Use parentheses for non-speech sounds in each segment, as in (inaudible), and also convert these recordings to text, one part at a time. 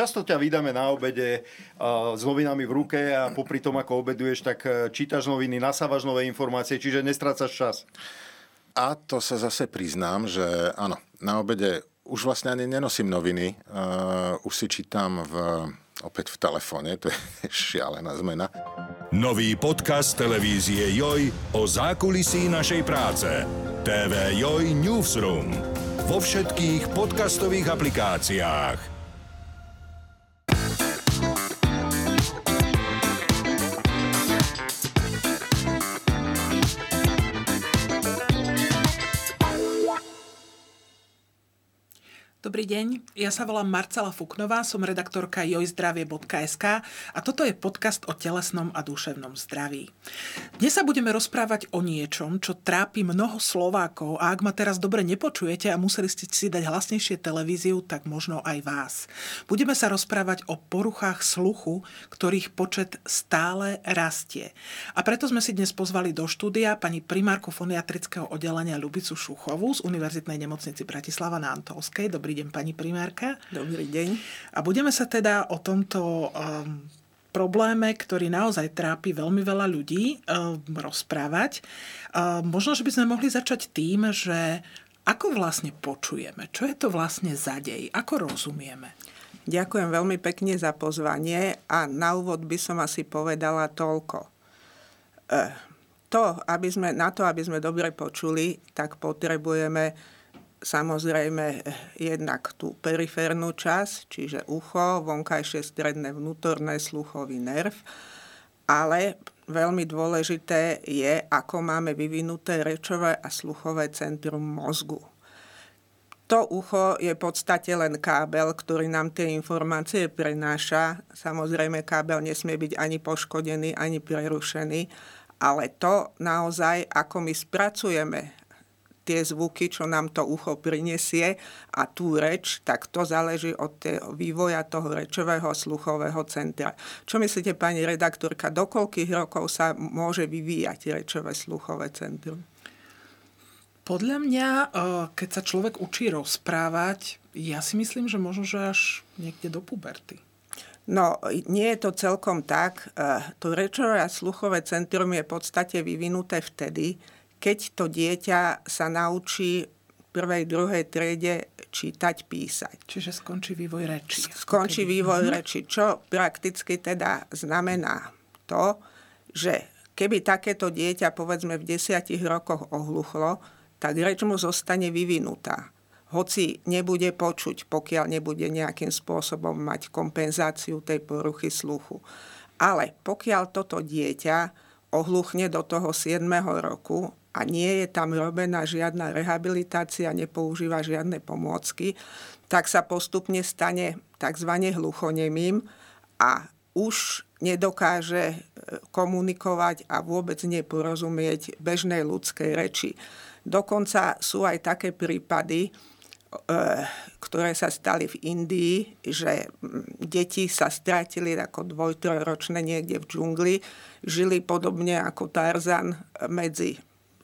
často ťa vydáme na obede uh, s novinami v ruke a popri tom, ako obeduješ, tak uh, čítaš noviny, nasávaš nové informácie, čiže nestrácaš čas. A to sa zase priznám, že áno, na obede už vlastne ani nenosím noviny, uh, už si čítam v, opäť v telefóne, to je (laughs) šialená zmena. Nový podcast televízie Joj o zákulisí našej práce. TV Joj Newsroom. Vo všetkých podcastových aplikáciách. Dobrý deň, ja sa volám Marcela Fuknová, som redaktorka jojzdravie.sk a toto je podcast o telesnom a duševnom zdraví. Dnes sa budeme rozprávať o niečom, čo trápi mnoho Slovákov a ak ma teraz dobre nepočujete a museli ste si dať hlasnejšie televíziu, tak možno aj vás. Budeme sa rozprávať o poruchách sluchu, ktorých počet stále rastie. A preto sme si dnes pozvali do štúdia pani primárku foniatrického oddelenia Lubicu Šuchovú z Univerzitnej nemocnici Bratislava na Antolskej. Dobrý Dobrý deň, pani primárka. Dobrý deň. A budeme sa teda o tomto um, probléme, ktorý naozaj trápi veľmi veľa ľudí, um, rozprávať. Um, možno, že by sme mohli začať tým, že ako vlastne počujeme, čo je to vlastne za dej, ako rozumieme. Ďakujem veľmi pekne za pozvanie a na úvod by som asi povedala toľko. E, to, aby sme, na to, aby sme dobre počuli, tak potrebujeme samozrejme jednak tú periférnu časť, čiže ucho, vonkajšie stredné vnútorné sluchový nerv, ale veľmi dôležité je, ako máme vyvinuté rečové a sluchové centrum mozgu. To ucho je v podstate len kábel, ktorý nám tie informácie prenáša. Samozrejme, kábel nesmie byť ani poškodený, ani prerušený, ale to naozaj, ako my spracujeme tie zvuky, čo nám to ucho prinesie a tú reč, tak to záleží od vývoja toho rečového sluchového centra. Čo myslíte, pani redaktorka, do koľkých rokov sa môže vyvíjať rečové sluchové centrum? Podľa mňa, e, keď sa človek učí rozprávať, ja si myslím, že možno, že až niekde do puberty. No, nie je to celkom tak. E, to rečové a sluchové centrum je v podstate vyvinuté vtedy, keď to dieťa sa naučí prvej, druhej triede čítať, písať. Čiže skončí vývoj reči. Skončí keby... vývoj mm-hmm. reči, čo prakticky teda znamená to, že keby takéto dieťa povedzme v desiatich rokoch ohluchlo, tak reč mu zostane vyvinutá. Hoci nebude počuť, pokiaľ nebude nejakým spôsobom mať kompenzáciu tej poruchy sluchu. Ale pokiaľ toto dieťa ohluchne do toho 7. roku a nie je tam robená žiadna rehabilitácia, nepoužíva žiadne pomôcky, tak sa postupne stane tzv. hluchonemým a už nedokáže e, komunikovať a vôbec neporozumieť bežnej ľudskej reči. Dokonca sú aj také prípady, ktoré sa stali v Indii, že deti sa stratili ako dvoj-trojročné niekde v džungli, žili podobne ako Tarzan medzi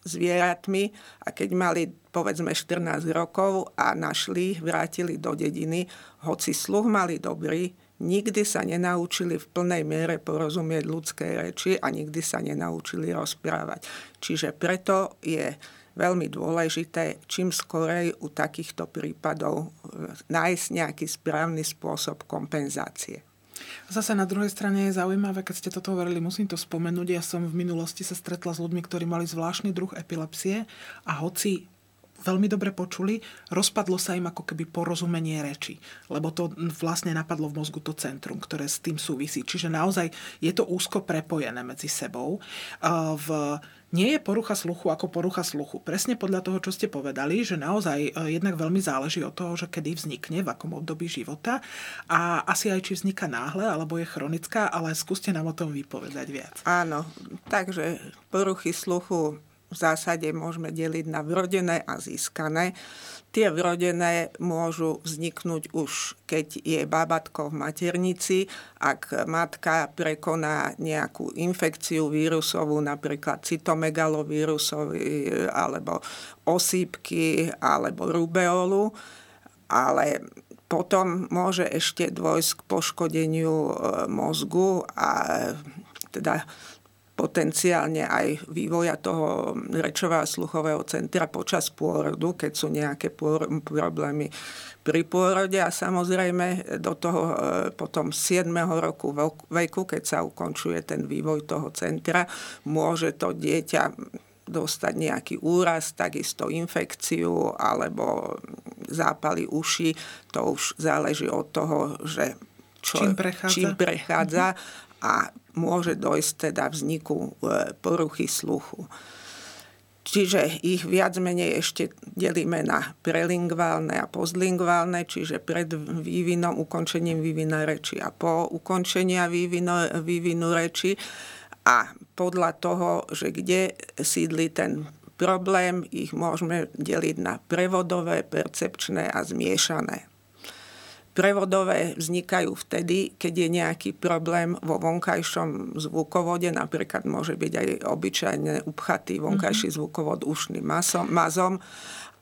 zvieratmi a keď mali povedzme 14 rokov a našli, vrátili do dediny, hoci sluch mali dobrý, nikdy sa nenaučili v plnej miere porozumieť ľudskej reči a nikdy sa nenaučili rozprávať. Čiže preto je veľmi dôležité čím skorej u takýchto prípadov e, nájsť nejaký správny spôsob kompenzácie. Zase na druhej strane je zaujímavé, keď ste toto hovorili, musím to spomenúť. Ja som v minulosti sa stretla s ľuďmi, ktorí mali zvláštny druh epilepsie a hoci veľmi dobre počuli, rozpadlo sa im ako keby porozumenie reči, lebo to vlastne napadlo v mozgu to centrum, ktoré s tým súvisí. Čiže naozaj je to úzko prepojené medzi sebou. V nie je porucha sluchu ako porucha sluchu. Presne podľa toho, čo ste povedali, že naozaj e, jednak veľmi záleží od toho, že kedy vznikne, v akom období života a asi aj či vzniká náhle, alebo je chronická, ale skúste nám o tom vypovedať viac. Áno, takže poruchy sluchu v zásade môžeme deliť na vrodené a získané. Tie vrodené môžu vzniknúť už, keď je bábatko v maternici, ak matka prekoná nejakú infekciu vírusovú, napríklad cytomegalovírusový, alebo osýpky, alebo rubeolu, ale potom môže ešte dôjsť k poškodeniu e, mozgu a teda potenciálne aj vývoja toho rečového sluchového centra počas pôrodu, keď sú nejaké problémy pri pôrode a samozrejme do toho e, potom 7. roku veku, keď sa ukončuje ten vývoj toho centra, môže to dieťa dostať nejaký úraz, takisto infekciu alebo zápaly uši. To už záleží od toho, že čo, čím prechádza, čím prechádza a môže dojsť teda vzniku e, poruchy sluchu. Čiže ich viac menej ešte delíme na prelingválne a postlingválne, čiže pred vývinom, ukončením vývina reči a po ukončenia vývinu, vývinu reči. A podľa toho, že kde sídli ten problém, ich môžeme deliť na prevodové, percepčné a zmiešané. Prevodové vznikajú vtedy, keď je nejaký problém vo vonkajšom zvukovode, napríklad môže byť aj obyčajne upchatý vonkajší mm-hmm. zvukovod ušným mazom, mazom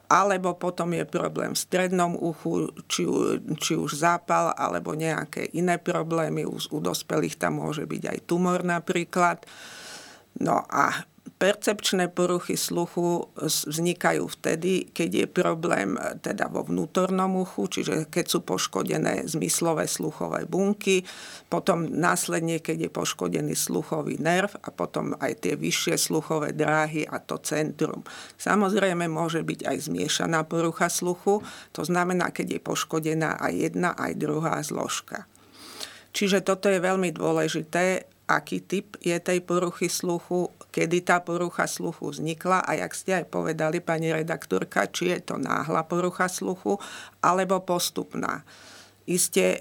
alebo potom je problém v strednom uchu, či, či už zápal, alebo nejaké iné problémy. U, u dospelých tam môže byť aj tumor napríklad. No a percepčné poruchy sluchu vznikajú vtedy, keď je problém e, teda vo vnútornom uchu, čiže keď sú poškodené zmyslové sluchové bunky, potom následne, keď je poškodený sluchový nerv a potom aj tie vyššie sluchové dráhy a to centrum. Samozrejme môže byť aj zmiešaná porucha sluchu, to znamená, keď je poškodená aj jedna, aj druhá zložka. Čiže toto je veľmi dôležité, aký typ je tej poruchy sluchu, kedy tá porucha sluchu vznikla a jak ste aj povedali, pani redaktorka, či je to náhla porucha sluchu alebo postupná. Iste e,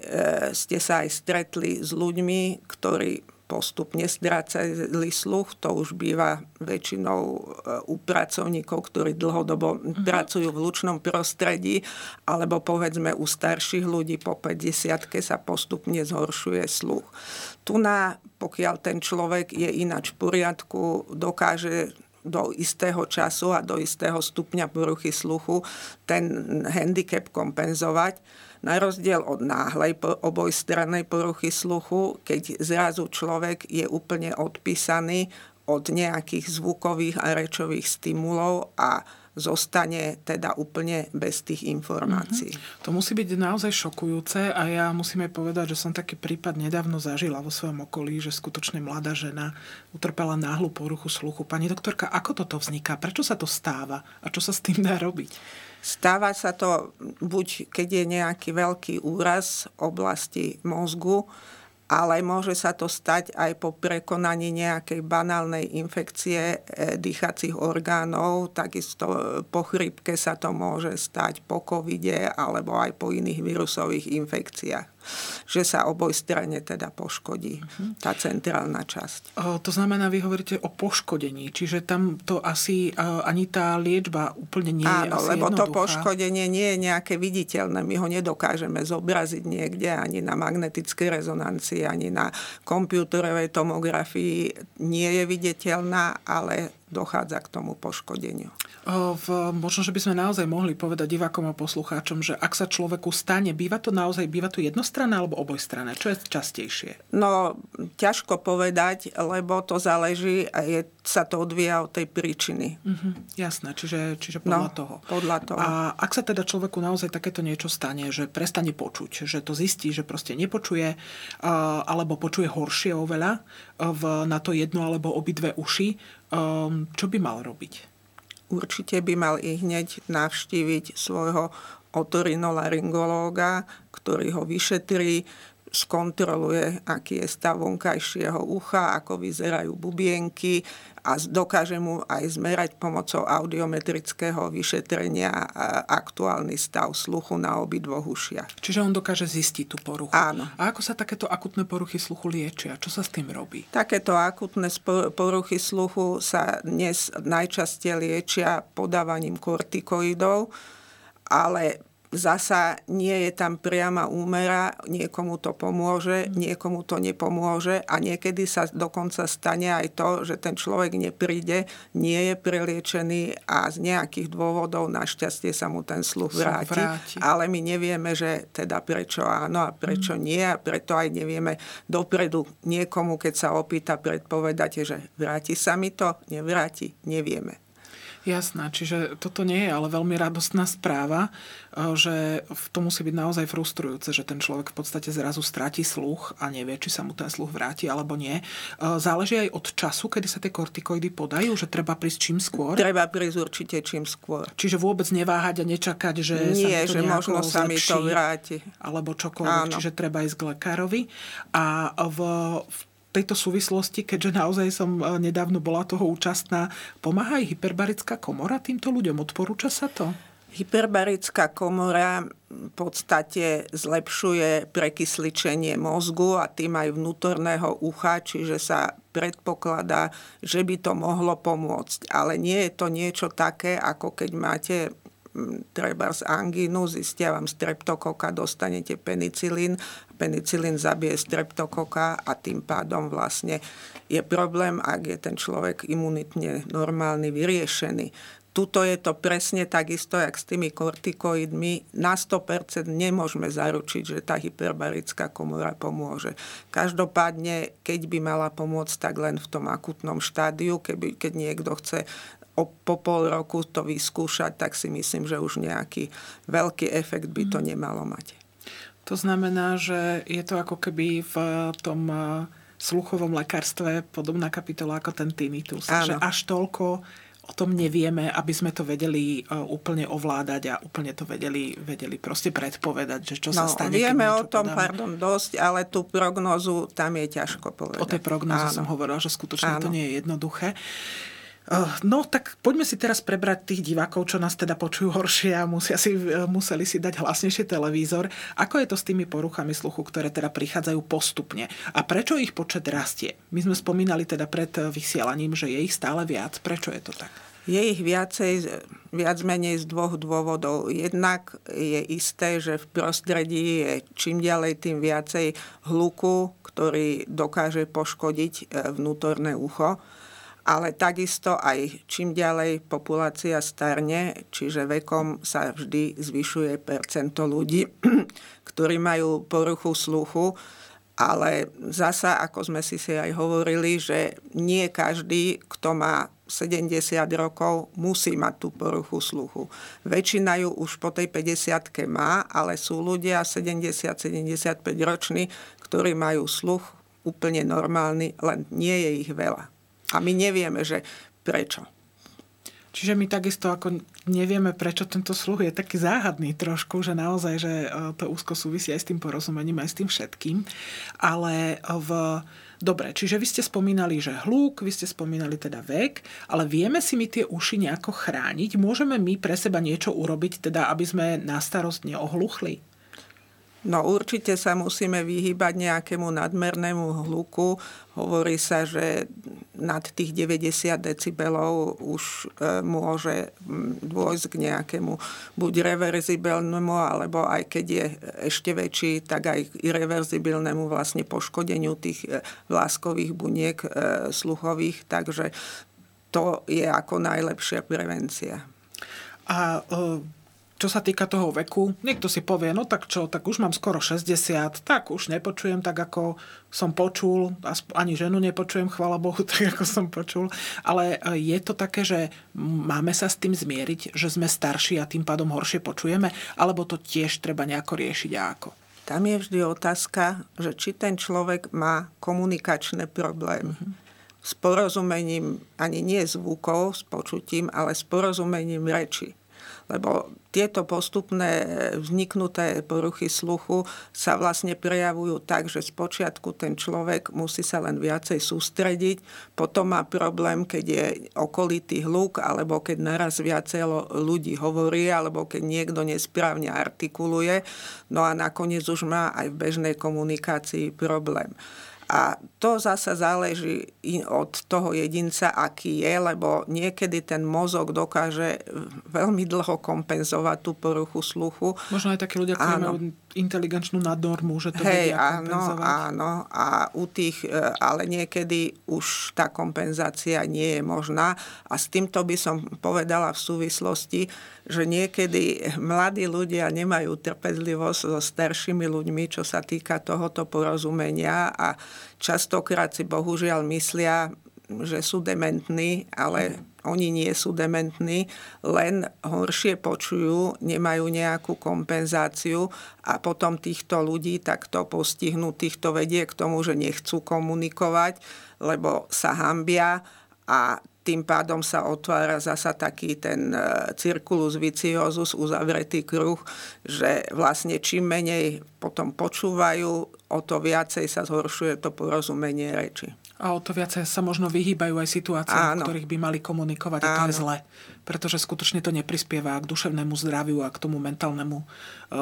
ste sa aj stretli s ľuďmi, ktorí postupne strácali sluch. To už býva väčšinou e, u pracovníkov, ktorí dlhodobo uh-huh. pracujú v lučnom prostredí, alebo povedzme u starších ľudí po 50 sa postupne zhoršuje sluch. Tu na, pokiaľ ten človek je ináč v poriadku, dokáže do istého času a do istého stupňa poruchy sluchu ten handicap kompenzovať na rozdiel od náhlej obojstrannej poruchy sluchu, keď zrazu človek je úplne odpísaný od nejakých zvukových a rečových stimulov a zostane teda úplne bez tých informácií. Mm-hmm. To musí byť naozaj šokujúce a ja musím aj povedať, že som taký prípad nedávno zažila vo svojom okolí, že skutočne mladá žena utrpela náhlu poruchu sluchu. Pani doktorka, ako toto vzniká? Prečo sa to stáva? A čo sa s tým dá robiť? Stáva sa to buď, keď je nejaký veľký úraz oblasti mozgu, ale môže sa to stať aj po prekonaní nejakej banálnej infekcie e, dýchacích orgánov, takisto po chrypke sa to môže stať, po covide alebo aj po iných vírusových infekciách že sa oboj strane teda poškodí uh-huh. tá centrálna časť. To znamená, vy hovoríte o poškodení, čiže tam to asi uh, ani tá liečba úplne nie Áno, je asi lebo jednoduchá. to poškodenie nie je nejaké viditeľné. My ho nedokážeme zobraziť niekde ani na magnetické rezonancii, ani na počítačovej tomografii. Nie je viditeľná, ale dochádza k tomu poškodeniu. V, možno, že by sme naozaj mohli povedať divákom a poslucháčom, že ak sa človeku stane, býva to naozaj, býva to jednostranné alebo obojstranné? Čo je častejšie? No, ťažko povedať, lebo to záleží a je, sa to odvíja od tej príčiny. Mm-hmm, jasné, čiže, čiže podľa no, toho. podľa toho. A ak sa teda človeku naozaj takéto niečo stane, že prestane počuť, že to zistí, že proste nepočuje, alebo počuje horšie oveľa v, na to jedno alebo obidve uši, um, čo by mal robiť? určite by mal i hneď navštíviť svojho otorinolaryngológa, ktorý ho vyšetrí, skontroluje, aký je stav vonkajšieho ucha, ako vyzerajú bubienky a dokáže mu aj zmerať pomocou audiometrického vyšetrenia aktuálny stav sluchu na obidvoch ušiach. Čiže on dokáže zistiť tú poruchu. Áno. A ako sa takéto akutné poruchy sluchu liečia? Čo sa s tým robí? Takéto akutné poruchy sluchu sa dnes najčastie liečia podávaním kortikoidov, ale zasa nie je tam priama úmera, niekomu to pomôže, niekomu to nepomôže a niekedy sa dokonca stane aj to, že ten človek nepríde, nie je preliečený a z nejakých dôvodov našťastie sa mu ten sluch vráti, vráti. Ale my nevieme, že teda prečo áno a prečo mm. nie a preto aj nevieme dopredu niekomu, keď sa opýta, predpovedať, že vráti sa mi to, nevráti, nevieme. Jasná, čiže toto nie je ale veľmi radostná správa, e, že to musí byť naozaj frustrujúce, že ten človek v podstate zrazu stratí sluch a nevie, či sa mu ten sluch vráti alebo nie. E, záleží aj od času, kedy sa tie kortikoidy podajú, že treba prísť čím skôr? Treba prísť určite čím skôr. Čiže vôbec neváhať a nečakať, že nie, sa to že možno sa mi to vráti. Alebo čokoľvek, Áno. čiže treba ísť k lekárovi. A v, v tejto súvislosti, keďže naozaj som e, nedávno bola toho účastná, pomáha aj hyperbarická komora týmto ľuďom? Odporúča sa to? Hyperbarická komora v podstate zlepšuje prekysličenie mozgu a tým aj vnútorného ucha, čiže sa predpokladá, že by to mohlo pomôcť. Ale nie je to niečo také, ako keď máte treba z angínu, zistia vám streptokoka, dostanete penicilín, penicilín zabije streptokoka a tým pádom vlastne je problém, ak je ten človek imunitne normálny, vyriešený. Tuto je to presne takisto, jak s tými kortikoidmi. Na 100% nemôžeme zaručiť, že tá hyperbarická komora pomôže. Každopádne, keď by mala pomôcť, tak len v tom akutnom štádiu, keby, keď niekto chce o, po pol roku to vyskúšať, tak si myslím, že už nejaký veľký efekt by to mhm. nemalo mať. To znamená, že je to ako keby v tom eh, sluchovom lekárstve podobná kapitola ako ten tinnitus. Áno. Že až toľko o tom nevieme, aby sme to vedeli uh, úplne ovládať a úplne to vedeli, vedeli proste predpovedať, že čo no, sa stane. Vieme o tom, podáme. pardon, dosť, ale tú prognozu tam je ťažko povedať. O tej prognoze som hovorila, že skutočne Áno. to nie je jednoduché. Uh, Eh, no tak poďme si teraz prebrať tých divákov, čo nás teda počujú horšie a musia si, eh, museli si dať hlasnejšie televízor. Ako je to s tými poruchami sluchu, ktoré teda prichádzajú postupne? A prečo ich počet rastie? My sme spomínali teda pred eh, vysielaním, že je ich stále viac. Prečo je to tak? Je ich viacej, viac menej z dvoch dôvodov. Jednak je isté, že v prostredí je čím ďalej tým viacej hluku, ktorý dokáže poškodiť vnútorné ucho ale takisto aj čím ďalej populácia starne, čiže vekom sa vždy zvyšuje percento ľudí, (clears throat) ktorí majú poruchu sluchu, ale zasa, ako sme si si aj hovorili, že nie každý, kto má 70 rokov, musí mať tú poruchu sluchu. Väčšina ju už po tej 50 má, ale sú ľudia 70-75 roční, ktorí majú sluch úplne normálny, len nie je ich veľa. A my nevieme, že prečo. Čiže my takisto ako nevieme, prečo tento sluch je taký záhadný trošku, že naozaj, že e, to úzko súvisí aj s tým porozumením, aj s tým všetkým. Ale v... Dobre, čiže vy ste spomínali, že hluk, vy ste spomínali teda vek, ale vieme si my tie uši nejako chrániť? Môžeme my pre seba niečo urobiť, teda aby sme na starosť neohluchli? No určite sa musíme vyhýbať nejakému nadmernému hluku. Hovorí sa, že nad tých 90 decibelov už e, môže dôjsť k nejakému buď reverzibilnému, alebo aj keď je ešte väčší, tak aj irreverzibilnému vlastne poškodeniu tých e, vláskových buniek e, sluchových. Takže to je ako najlepšia prevencia. A čo sa týka toho veku, niekto si povie, no tak čo, tak už mám skoro 60, tak už nepočujem tak, ako som počul, ani ženu nepočujem, chvala Bohu, (laughs) tak ako som počul, ale e, je to také, že máme sa s tým zmieriť, že sme starší a tým pádom horšie počujeme, alebo to tiež treba nejako riešiť a ako? Tam je vždy otázka, že či ten človek má komunikačné problémy. Mm-hmm s porozumením ani nie zvukov, s počutím, ale s porozumením reči. Lebo tieto postupné vzniknuté poruchy sluchu sa vlastne prejavujú tak, že spočiatku ten človek musí sa len viacej sústrediť, potom má problém, keď je okolitý hluk, alebo keď naraz viacej ľudí hovorí, alebo keď niekto nesprávne artikuluje, no a nakoniec už má aj v bežnej komunikácii problém. A to zasa záleží od toho jedinca, aký je, lebo niekedy ten mozog dokáže veľmi dlho kompenzovať tú poruchu sluchu. Možno aj takí ľudia, ktorí majú inteligenčnú nadnormu, že to Hej, áno, áno. A u tých, e, ale niekedy už tá kompenzácia nie je možná. A s týmto by som povedala v súvislosti, že niekedy mladí ľudia nemajú trpezlivosť so staršími ľuďmi, čo sa týka tohoto porozumenia a častokrát si bohužiaľ myslia, že sú dementní, ale oni nie sú dementní, len horšie počujú, nemajú nejakú kompenzáciu a potom týchto ľudí takto postihnú, týchto vedie k tomu, že nechcú komunikovať, lebo sa hambia a tým pádom sa otvára zasa taký ten e, cirkulus viciosus, uzavretý kruh, že vlastne čím menej potom počúvajú, o to viacej sa zhoršuje to porozumenie reči. A o to viacej sa možno vyhýbajú aj situáciám, v ktorých by mali komunikovať a to je zle. Pretože skutočne to neprispieva k duševnému zdraviu a k tomu mentálnemu e,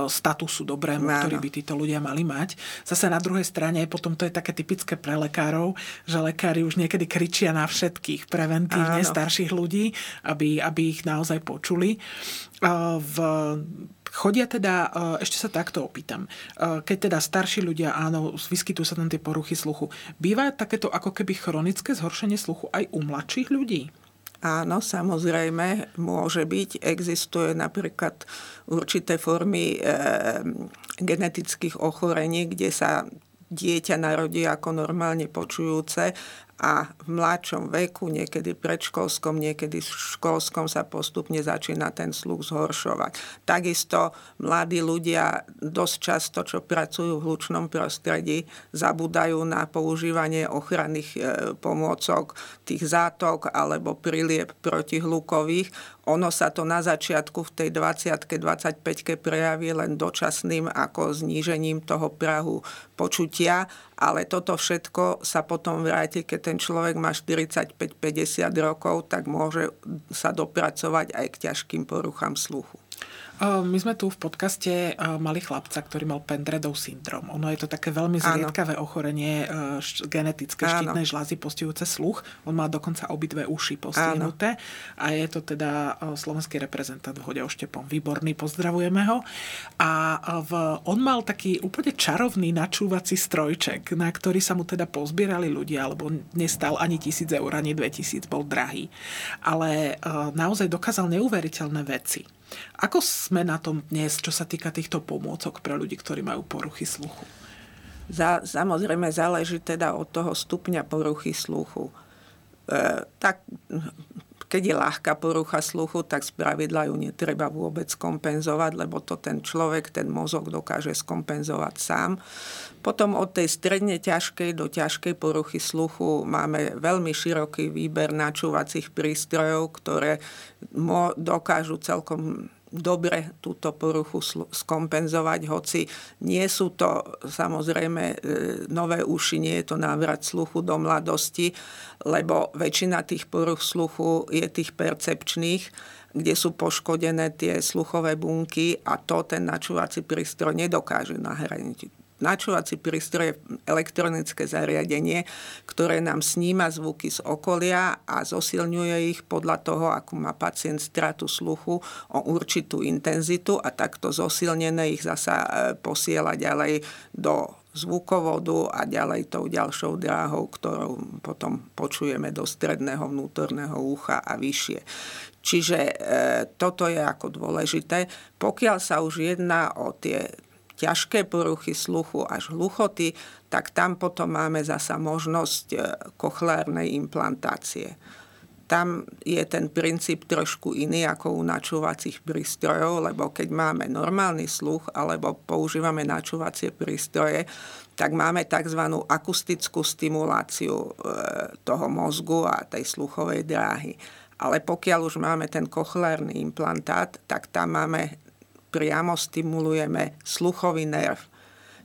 statusu dobrému, Áno. ktorý by títo ľudia mali mať. Zase na druhej strane, potom to je také typické pre lekárov, že lekári už niekedy kričia na všetkých preventívne Áno. starších ľudí, aby, aby ich naozaj počuli. E, v Chodia teda, e, ešte sa takto opýtam, e, keď teda starší ľudia, áno, vyskytujú sa tam tie poruchy sluchu, býva takéto ako keby chronické zhoršenie sluchu aj u mladších ľudí? Áno, samozrejme, môže byť. Existuje napríklad určité formy e, genetických ochorení, kde sa dieťa narodí ako normálne počujúce a v mladšom veku, niekedy predškolskom, niekedy v školskom sa postupne začína ten sluch zhoršovať. Takisto mladí ľudia dosť často, čo pracujú v hlučnom prostredí, zabúdajú na používanie ochranných e, pomôcok, tých zátok alebo prilieb protihlukových. Ono sa to na začiatku v tej 20 25 prejaví len dočasným ako znížením toho prahu počutia, ale toto všetko sa potom vráti, keď ten človek má 45-50 rokov, tak môže sa dopracovať aj k ťažkým poruchám sluchu. My sme tu v podcaste mali chlapca, ktorý mal Pendredov syndrom. Ono je to také veľmi zriedkavé ochorenie e, genetické štítnej žlázy postihujúce sluch. On má dokonca obidve uši postihnuté. Áno. A je to teda e, slovenský reprezentant v Hode Oštepom. Výborný, pozdravujeme ho. A v, on mal taký úplne čarovný načúvací strojček, na ktorý sa mu teda pozbierali ľudia, alebo nestal ani tisíc eur, ani 2000, bol drahý. Ale e, naozaj dokázal neuveriteľné veci. Ako sme na tom dnes, čo sa týka týchto pomôcok pre ľudí, ktorí majú poruchy sluchu? Za, samozrejme záleží teda od toho stupňa poruchy sluchu. E, tak keď je ľahká porucha sluchu, tak z pravidla ju netreba vôbec kompenzovať, lebo to ten človek, ten mozog dokáže skompenzovať sám. Potom od tej stredne ťažkej do ťažkej poruchy sluchu máme veľmi široký výber načúvacích prístrojov, ktoré dokážu celkom dobre túto poruchu skompenzovať, hoci nie sú to samozrejme e, nové uši, nie je to návrat sluchu do mladosti, lebo väčšina tých poruch sluchu je tých percepčných, kde sú poškodené tie sluchové bunky a to ten načúvací prístroj nedokáže nahradiť načúvací prístroj je elektronické zariadenie, ktoré nám sníma zvuky z okolia a zosilňuje ich podľa toho, ako má pacient stratu sluchu o určitú intenzitu a takto zosilnené ich zasa e, posiela ďalej do zvukovodu a ďalej tou ďalšou dráhou, ktorou potom počujeme do stredného vnútorného ucha a vyššie. Čiže e, toto je ako dôležité. Pokiaľ sa už jedná o tie ťažké poruchy sluchu až hluchoty, tak tam potom máme zasa možnosť e, kochlárnej implantácie. Tam je ten princíp trošku iný ako u načúvacích prístrojov, lebo keď máme normálny sluch alebo používame načúvacie prístroje, tak máme tzv. akustickú stimuláciu e, toho mozgu a tej sluchovej dráhy. Ale pokiaľ už máme ten kochlárny implantát, tak tam máme priamo stimulujeme sluchový nerv.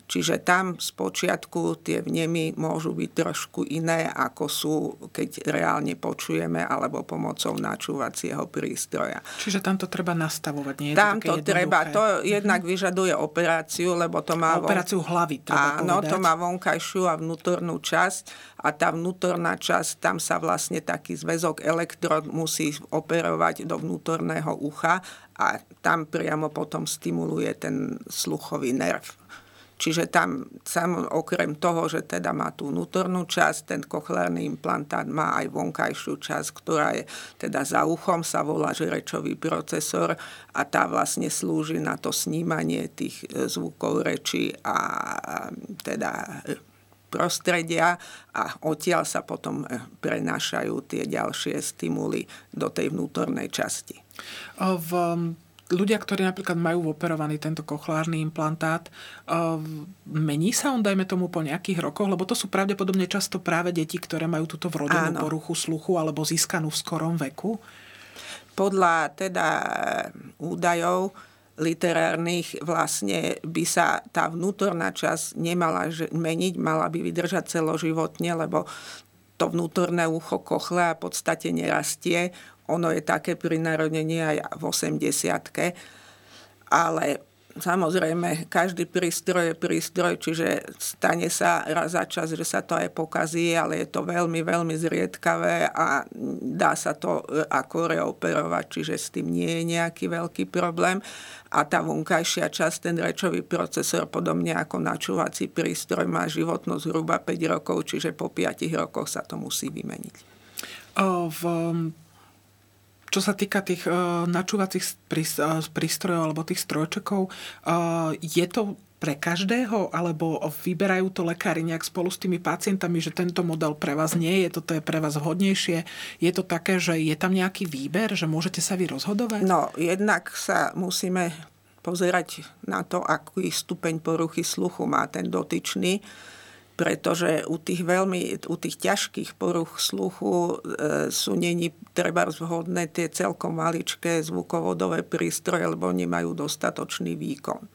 Čiže tam z počiatku tie vnemy môžu byť trošku iné, ako sú, keď reálne počujeme, alebo pomocou načúvacieho prístroja. Čiže tam to treba nastavovať, nie je tam to, to treba, to jednak vyžaduje operáciu, lebo to má... Operáciu hlavy, treba Áno, povedať. to má vonkajšiu a vnútornú časť a tá vnútorná časť, tam sa vlastne taký zväzok elektrod musí operovať do vnútorného ucha a tam priamo potom stimuluje ten sluchový nerv. Čiže tam sam, okrem toho, že teda má tú vnútornú časť, ten kochlárny implantát má aj vonkajšiu časť, ktorá je teda za uchom, sa volá rečový procesor a tá vlastne slúži na to snímanie tých e, zvukov reči a teda e, prostredia a odtiaľ sa potom e, prenášajú tie ďalšie stimuly do tej vnútornej časti. V ľudia, ktorí napríklad majú operovaný tento kochlárny implantát, uh, mení sa on, dajme tomu, po nejakých rokoch? Lebo to sú pravdepodobne často práve deti, ktoré majú túto vrodenú Áno. poruchu sluchu alebo získanú v skorom veku? Podľa teda údajov literárnych vlastne by sa tá vnútorná časť nemala meniť, mala by vydržať celoživotne, lebo to vnútorné ucho kochle a v podstate nerastie ono je také pri narodení aj v 80 ale samozrejme, každý prístroj je prístroj, čiže stane sa raz za čas, že sa to aj pokazí, ale je to veľmi, veľmi zriedkavé a dá sa to e, ako reoperovať, čiže s tým nie je nejaký veľký problém. A tá vonkajšia časť, ten rečový procesor, podobne ako načúvací prístroj, má životnosť zhruba 5 rokov, čiže po 5 rokoch sa to musí vymeniť. V čo sa týka tých uh, načúvacích prístrojov alebo tých strojčekov, uh, je to pre každého, alebo vyberajú to lekári nejak spolu s tými pacientami, že tento model pre vás nie je, toto je pre vás vhodnejšie. Je to také, že je tam nejaký výber, že môžete sa vy rozhodovať? No, jednak sa musíme pozerať na to, aký stupeň poruchy sluchu má ten dotyčný pretože u tých veľmi, u tých ťažkých poruch sluchu e, sú není treba vhodné tie celkom maličké zvukovodové prístroje, lebo nemajú dostatočný výkon.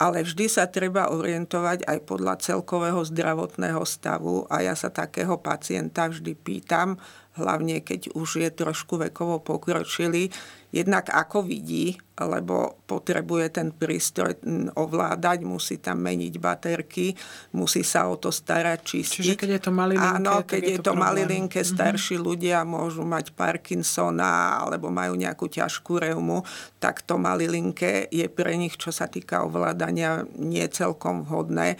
Ale vždy sa treba orientovať aj podľa celkového zdravotného stavu a ja sa takého pacienta vždy pýtam, hlavne keď už je trošku vekovo pokročilý, jednak ako vidí, lebo potrebuje ten prístroj ovládať, musí tam meniť baterky, musí sa o to starať, čistiť. Čiže keď je to malilinké, Áno, keď je, je to, to malilinké, mhm. starší mm-hmm. ľudia môžu mať Parkinsona alebo majú nejakú ťažkú reumu, tak to malilinké je pre nich, čo sa týka ovládania, nie celkom vhodné.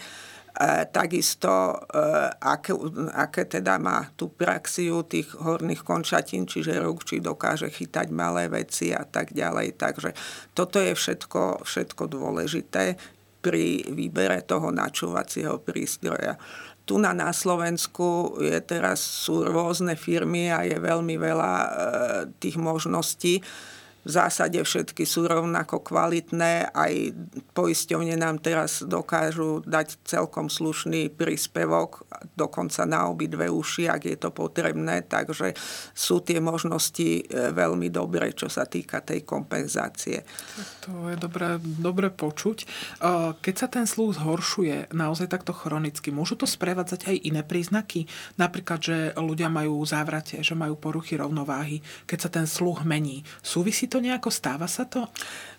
E, takisto, e, aké, aké teda má tú praxiu tých horných končatín, čiže rúk, či dokáže chytať malé veci a tak ďalej. Takže toto je všetko, všetko dôležité pri výbere toho načúvacieho prístroja. Tu na, na Slovensku je teraz, sú rôzne firmy a je veľmi veľa e, tých možností v zásade všetky sú rovnako kvalitné. Aj poisťovne nám teraz dokážu dať celkom slušný príspevok, dokonca na obidve uši, ak je to potrebné. Takže sú tie možnosti e, veľmi dobré, čo sa týka tej kompenzácie. To je dobré, dobré počuť. E, keď sa ten sluch zhoršuje naozaj takto chronicky, môžu to sprevádzať aj iné príznaky? Napríklad, že ľudia majú závrate, že majú poruchy rovnováhy, keď sa ten sluch mení. Súvisí to nejako? Stáva sa to?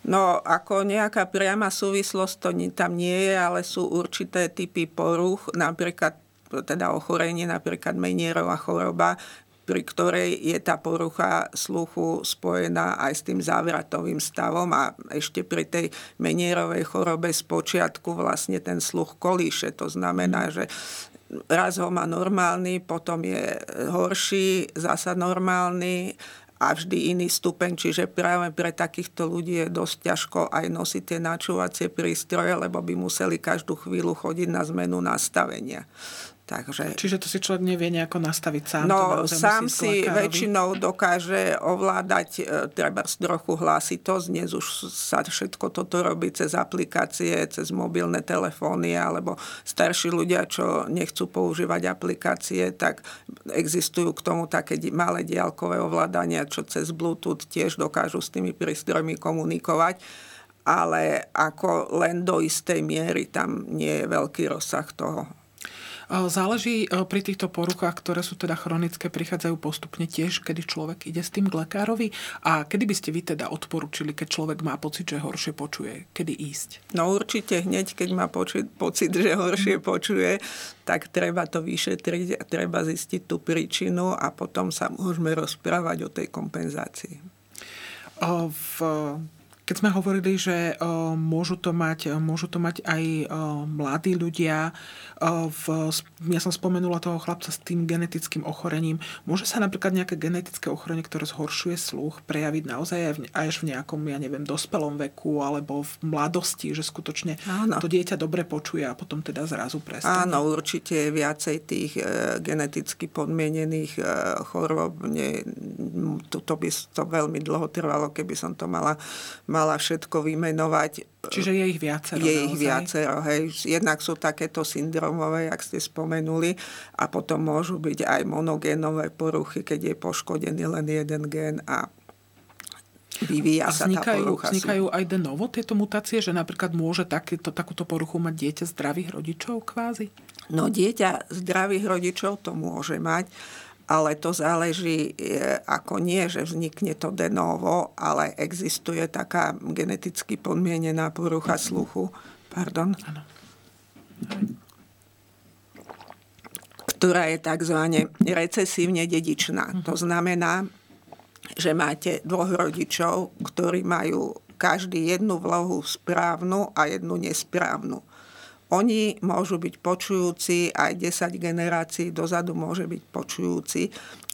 No, ako nejaká priama súvislosť to tam nie je, ale sú určité typy poruch, napríklad teda ochorenie, napríklad menierová choroba, pri ktorej je tá porucha sluchu spojená aj s tým závratovým stavom a ešte pri tej menierovej chorobe z počiatku vlastne ten sluch kolíše. To znamená, že raz ho má normálny, potom je horší, zasa normálny a vždy iný stupeň, čiže práve pre takýchto ľudí je dosť ťažko aj nosiť tie načúvacie prístroje, lebo by museli každú chvíľu chodiť na zmenu nastavenia. Takže... Čiže to si človek nevie nejako nastaviť sám? No, sám si väčšinou dokáže ovládať e, treba trochu hlasitosť. Dnes už sa všetko toto robí cez aplikácie, cez mobilné telefóny, alebo starší ľudia, čo nechcú používať aplikácie, tak existujú k tomu také malé diálkové ovládania, čo cez Bluetooth tiež dokážu s tými prístrojmi komunikovať ale ako len do istej miery tam nie je veľký rozsah toho. Záleží pri týchto poruchách, ktoré sú teda chronické, prichádzajú postupne tiež, kedy človek ide s tým k lekárovi. A kedy by ste vy teda odporučili, keď človek má pocit, že horšie počuje? Kedy ísť? No určite hneď, keď má počuť, pocit, že horšie počuje, tak treba to vyšetriť a treba zistiť tú príčinu a potom sa môžeme rozprávať o tej kompenzácii. V keď sme hovorili, že môžu to mať, môžu to mať aj mladí ľudia, v, ja som spomenula toho chlapca s tým genetickým ochorením, môže sa napríklad nejaké genetické ochorenie, ktoré zhoršuje sluch, prejaviť naozaj aj, v, aj v nejakom, ja neviem, dospelom veku alebo v mladosti, že skutočne Áno. to dieťa dobre počuje a potom teda zrazu prestane. Áno, určite viacej tých e, geneticky podmienených e, chorób. Nie, to, to by to veľmi dlho trvalo, keby som to mala mala všetko vymenovať. Čiže je ich viacero. Je ich viacero, hej. Jednak sú takéto syndromové, jak ste spomenuli, a potom môžu byť aj monogénové poruchy, keď je poškodený len jeden gen a vyvíja a vznikajú, sa tá porucha. Vznikajú aj de novo tieto mutácie, že napríklad môže takéto, takúto poruchu mať dieťa zdravých rodičov kvázi? No dieťa zdravých rodičov to môže mať, ale to záleží, e, ako nie, že vznikne to de novo, ale existuje taká geneticky podmienená porucha sluchu, pardon, ktorá je tzv. recesívne dedičná. To znamená, že máte dvoch rodičov, ktorí majú každý jednu vlohu správnu a jednu nesprávnu. Oni môžu byť počujúci, aj 10 generácií dozadu môže byť počujúci,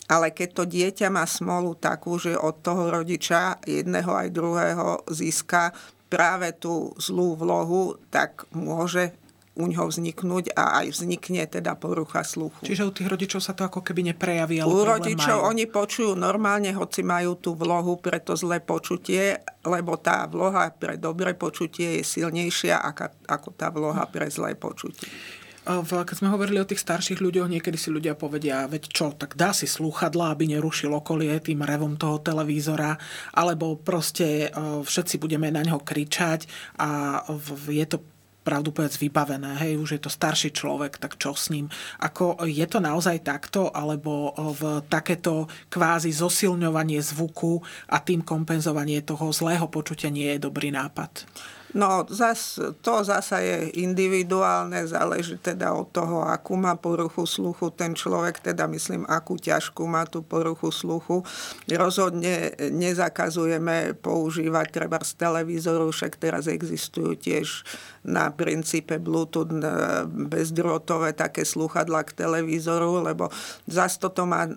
ale keď to dieťa má smolu takú, že od toho rodiča jedného aj druhého získa práve tú zlú vlohu, tak môže u ňoho vzniknúť a aj vznikne teda porucha sluchu. Čiže u tých rodičov sa to ako keby neprejaví, ale U rodičov majú. oni počujú normálne, hoci majú tú vlohu pre to zlé počutie, lebo tá vloha pre dobré počutie je silnejšia ako tá vloha pre zlé počutie. Keď sme hovorili o tých starších ľuďoch, niekedy si ľudia povedia, veď čo, tak dá si slúchadla, aby nerušil okolie tým revom toho televízora, alebo proste všetci budeme na neho kričať a je to pravdu povedz vybavené, hej, už je to starší človek, tak čo s ním? Ako je to naozaj takto, alebo v takéto kvázi zosilňovanie zvuku a tým kompenzovanie toho zlého počutia nie je dobrý nápad? No, zas, to zasa je individuálne, záleží teda od toho, akú má poruchu sluchu ten človek, teda myslím, akú ťažkú má tú poruchu sluchu. Rozhodne nezakazujeme používať treba z televízoru, však teraz existujú tiež na princípe Bluetooth bezdrôtové také sluchadla k televízoru, lebo zase toto má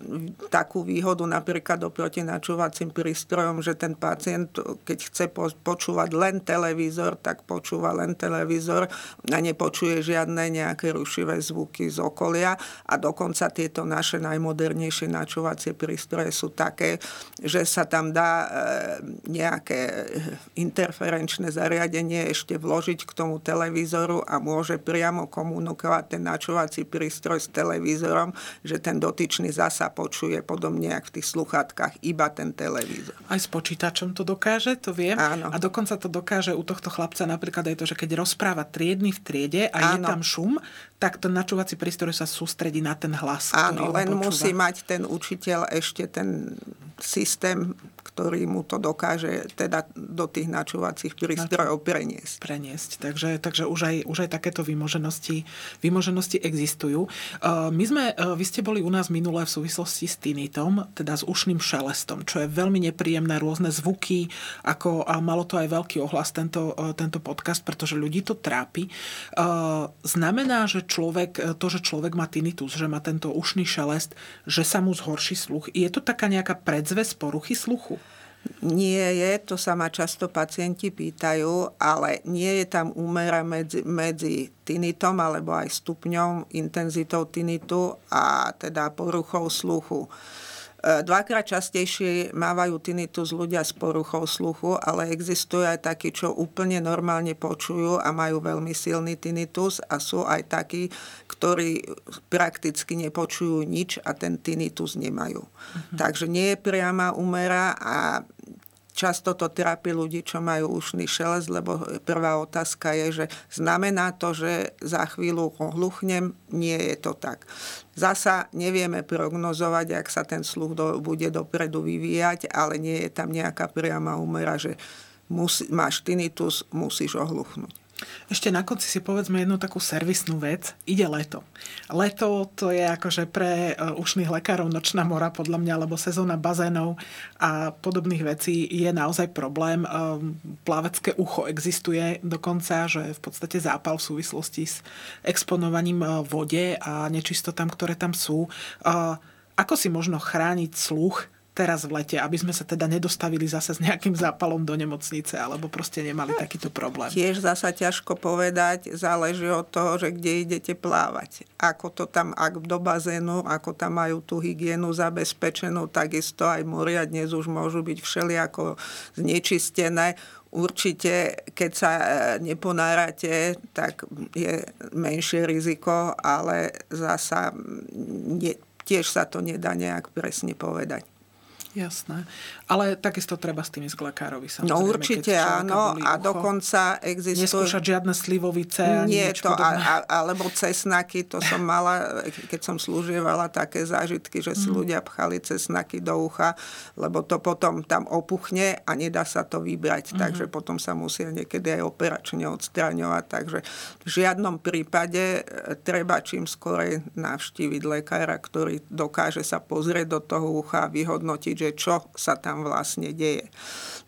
takú výhodu napríklad oproti načúvacím prístrojom, že ten pacient, keď chce počúvať len televízor, televízor, tak počúva len televízor a nepočuje žiadne nejaké rušivé zvuky z okolia a dokonca tieto naše najmodernejšie načúvacie prístroje sú také, že sa tam dá e, nejaké interferenčné zariadenie ešte vložiť k tomu televízoru a môže priamo komunikovať ten načúvací prístroj s televízorom, že ten dotyčný zasa počuje podobne, jak v tých sluchátkach, iba ten televízor. Aj s počítačom to dokáže, to viem. Áno. A dokonca to dokáže u tohto chlapca napríklad aj to, že keď rozpráva triedny v triede a Áno. je tam šum, tak ten načúvací prístroj sa sústredí na ten hlas. Áno, len musí mať ten učiteľ ešte ten systém ktorý mu to dokáže teda do tých načúvacích prístrojov preniesť. Preniesť. Takže, takže už, aj, už aj takéto vymoženosti, vymoženosti existujú. My sme, vy ste boli u nás minulé v súvislosti s tinitom, teda s ušným šelestom, čo je veľmi nepríjemné, rôzne zvuky, ako, a malo to aj veľký ohlas tento, tento podcast, pretože ľudí to trápi. Znamená, že človek, to, že človek má tinnitus, že má tento ušný šelest, že sa mu zhorší sluch. Je to taká nejaká predzves poruchy sluchu? Nie je, to sa ma často pacienti pýtajú, ale nie je tam úmera medzi, medzi tinitom alebo aj stupňom, intenzitou tinitu a teda poruchou sluchu. Dvakrát častejšie mávajú tinnitus ľudia s poruchou sluchu, ale existujú aj takí, čo úplne normálne počujú a majú veľmi silný tinnitus a sú aj takí, ktorí prakticky nepočujú nič a ten tinnitus nemajú. Uh-huh. Takže nie je priama úmera a často to trápi ľudí, čo majú ušný šelest, lebo prvá otázka je, že znamená to, že za chvíľu ohluchnem? Nie je to tak. Zasa nevieme prognozovať, ak sa ten sluch do, bude dopredu vyvíjať, ale nie je tam nejaká priama úmera, že musí, máš tinnitus, musíš ohluchnúť. Ešte na konci si povedzme jednu takú servisnú vec. Ide leto. Leto to je akože pre e, ušných lekárov nočná mora podľa mňa, lebo sezóna bazénov a podobných vecí je naozaj problém. E, plavecké ucho existuje dokonca, že v podstate zápal v súvislosti s exponovaním e, vode a nečistotám, ktoré tam sú. Ako si možno chrániť sluch teraz v lete, aby sme sa teda nedostavili zase s nejakým zápalom do nemocnice alebo proste nemali takýto problém. Tiež zasa ťažko povedať, záleží od toho, že kde idete plávať. Ako to tam, ak do bazénu, ako tam majú tú hygienu zabezpečenú, takisto aj moria dnes už môžu byť všelijako znečistené. Určite, keď sa e, neponárate, tak je menšie riziko, ale zasa nie, tiež sa to nedá nejak presne povedať. Jasné. Ale takisto treba s tými sklekárovi samozrejme. No určite áno a ucho. dokonca existuje... Neskúšať žiadne slivovice Nie to, a, a, alebo cesnaky, to som (laughs) mala, keď som slúžievala také zážitky, že si mm. ľudia pchali cesnaky do ucha, lebo to potom tam opuchne a nedá sa to vybrať, mm. takže potom sa musia niekedy aj operačne odstraňovať, takže v žiadnom prípade e, treba čím skorej navštíviť lekára, ktorý dokáže sa pozrieť do toho ucha a vyhodnotiť, že čo sa tam vlastne deje.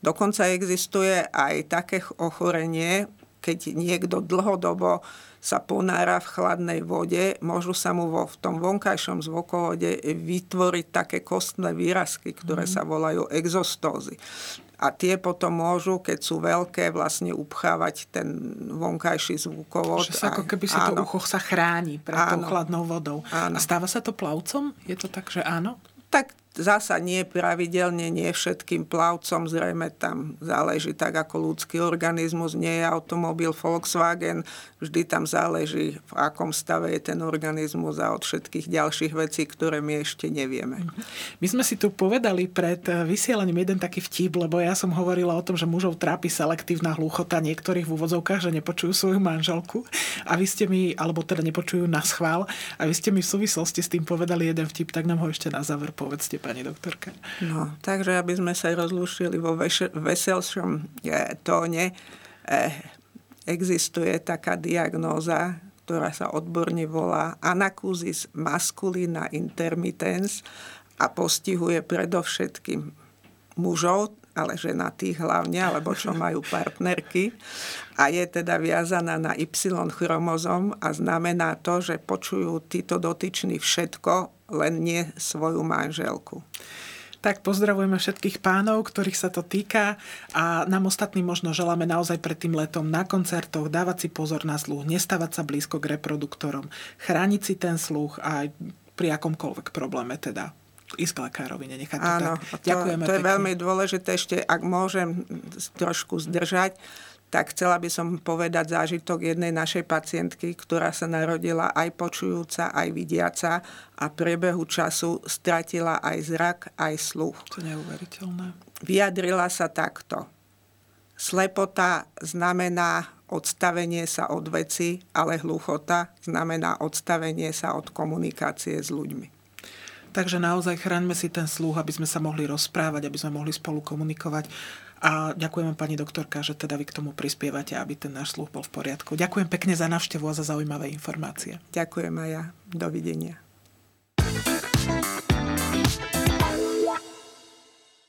Dokonca existuje aj také ochorenie, keď niekto dlhodobo sa ponára v chladnej vode, môžu sa mu vo, v tom vonkajšom zvukovode vytvoriť také kostné výrazky, ktoré mm. sa volajú exostózy. A tie potom môžu, keď sú veľké, vlastne upchávať ten vonkajší zvukovod. Že sa ako keby si áno. to ucho sa chráni pred áno. tou chladnou vodou. Áno. A stáva sa to plavcom? Je to tak, že áno? Tak Zasa nie pravidelne, nie všetkým plavcom, zrejme tam záleží tak ako ľudský organizmus, nie je automobil Volkswagen, vždy tam záleží v akom stave je ten organizmus a od všetkých ďalších vecí, ktoré my ešte nevieme. My sme si tu povedali pred vysielaním jeden taký vtip, lebo ja som hovorila o tom, že mužov trápi selektívna hluchota niektorých v úvodzovkách, že nepočujú svoju manželku a vy ste mi, alebo teda nepočujú na schvál a vy ste mi v súvislosti s tým povedali jeden vtip, tak nám ho ešte na záver povedzte, pani doktorka. No, takže aby sme sa rozlúšili vo veselšom eh, tóne, eh, existuje taká diagnóza, ktorá sa odborne volá anakúzis masculina intermitens a postihuje predovšetkým mužov, ale ženatých hlavne, alebo čo majú partnerky. A je teda viazaná na Y chromozom a znamená to, že počujú títo dotyční všetko, len nie svoju manželku. Tak pozdravujeme všetkých pánov, ktorých sa to týka a nám ostatní možno želáme naozaj pred tým letom na koncertoch dávať si pozor na sluch, nestávať sa blízko k reproduktorom, chrániť si ten sluch aj pri akomkoľvek probléme teda ísť k lekárovi, nenechať to Áno, tak. Ďakujeme to, to je veľmi dôležité. Ešte, ak môžem trošku zdržať, tak chcela by som povedať zážitok jednej našej pacientky, ktorá sa narodila aj počujúca, aj vidiaca a v priebehu času stratila aj zrak, aj sluch. To je neuveriteľné. Vyjadrila sa takto. Slepota znamená odstavenie sa od veci, ale hluchota znamená odstavenie sa od komunikácie s ľuďmi. Takže naozaj chráňme si ten sluch, aby sme sa mohli rozprávať, aby sme mohli spolu komunikovať. A ďakujem pani doktorka, že teda vy k tomu prispievate, aby ten náš sluch bol v poriadku. Ďakujem pekne za návštevu a za zaujímavé informácie. Ďakujem aj ja. Dovidenia.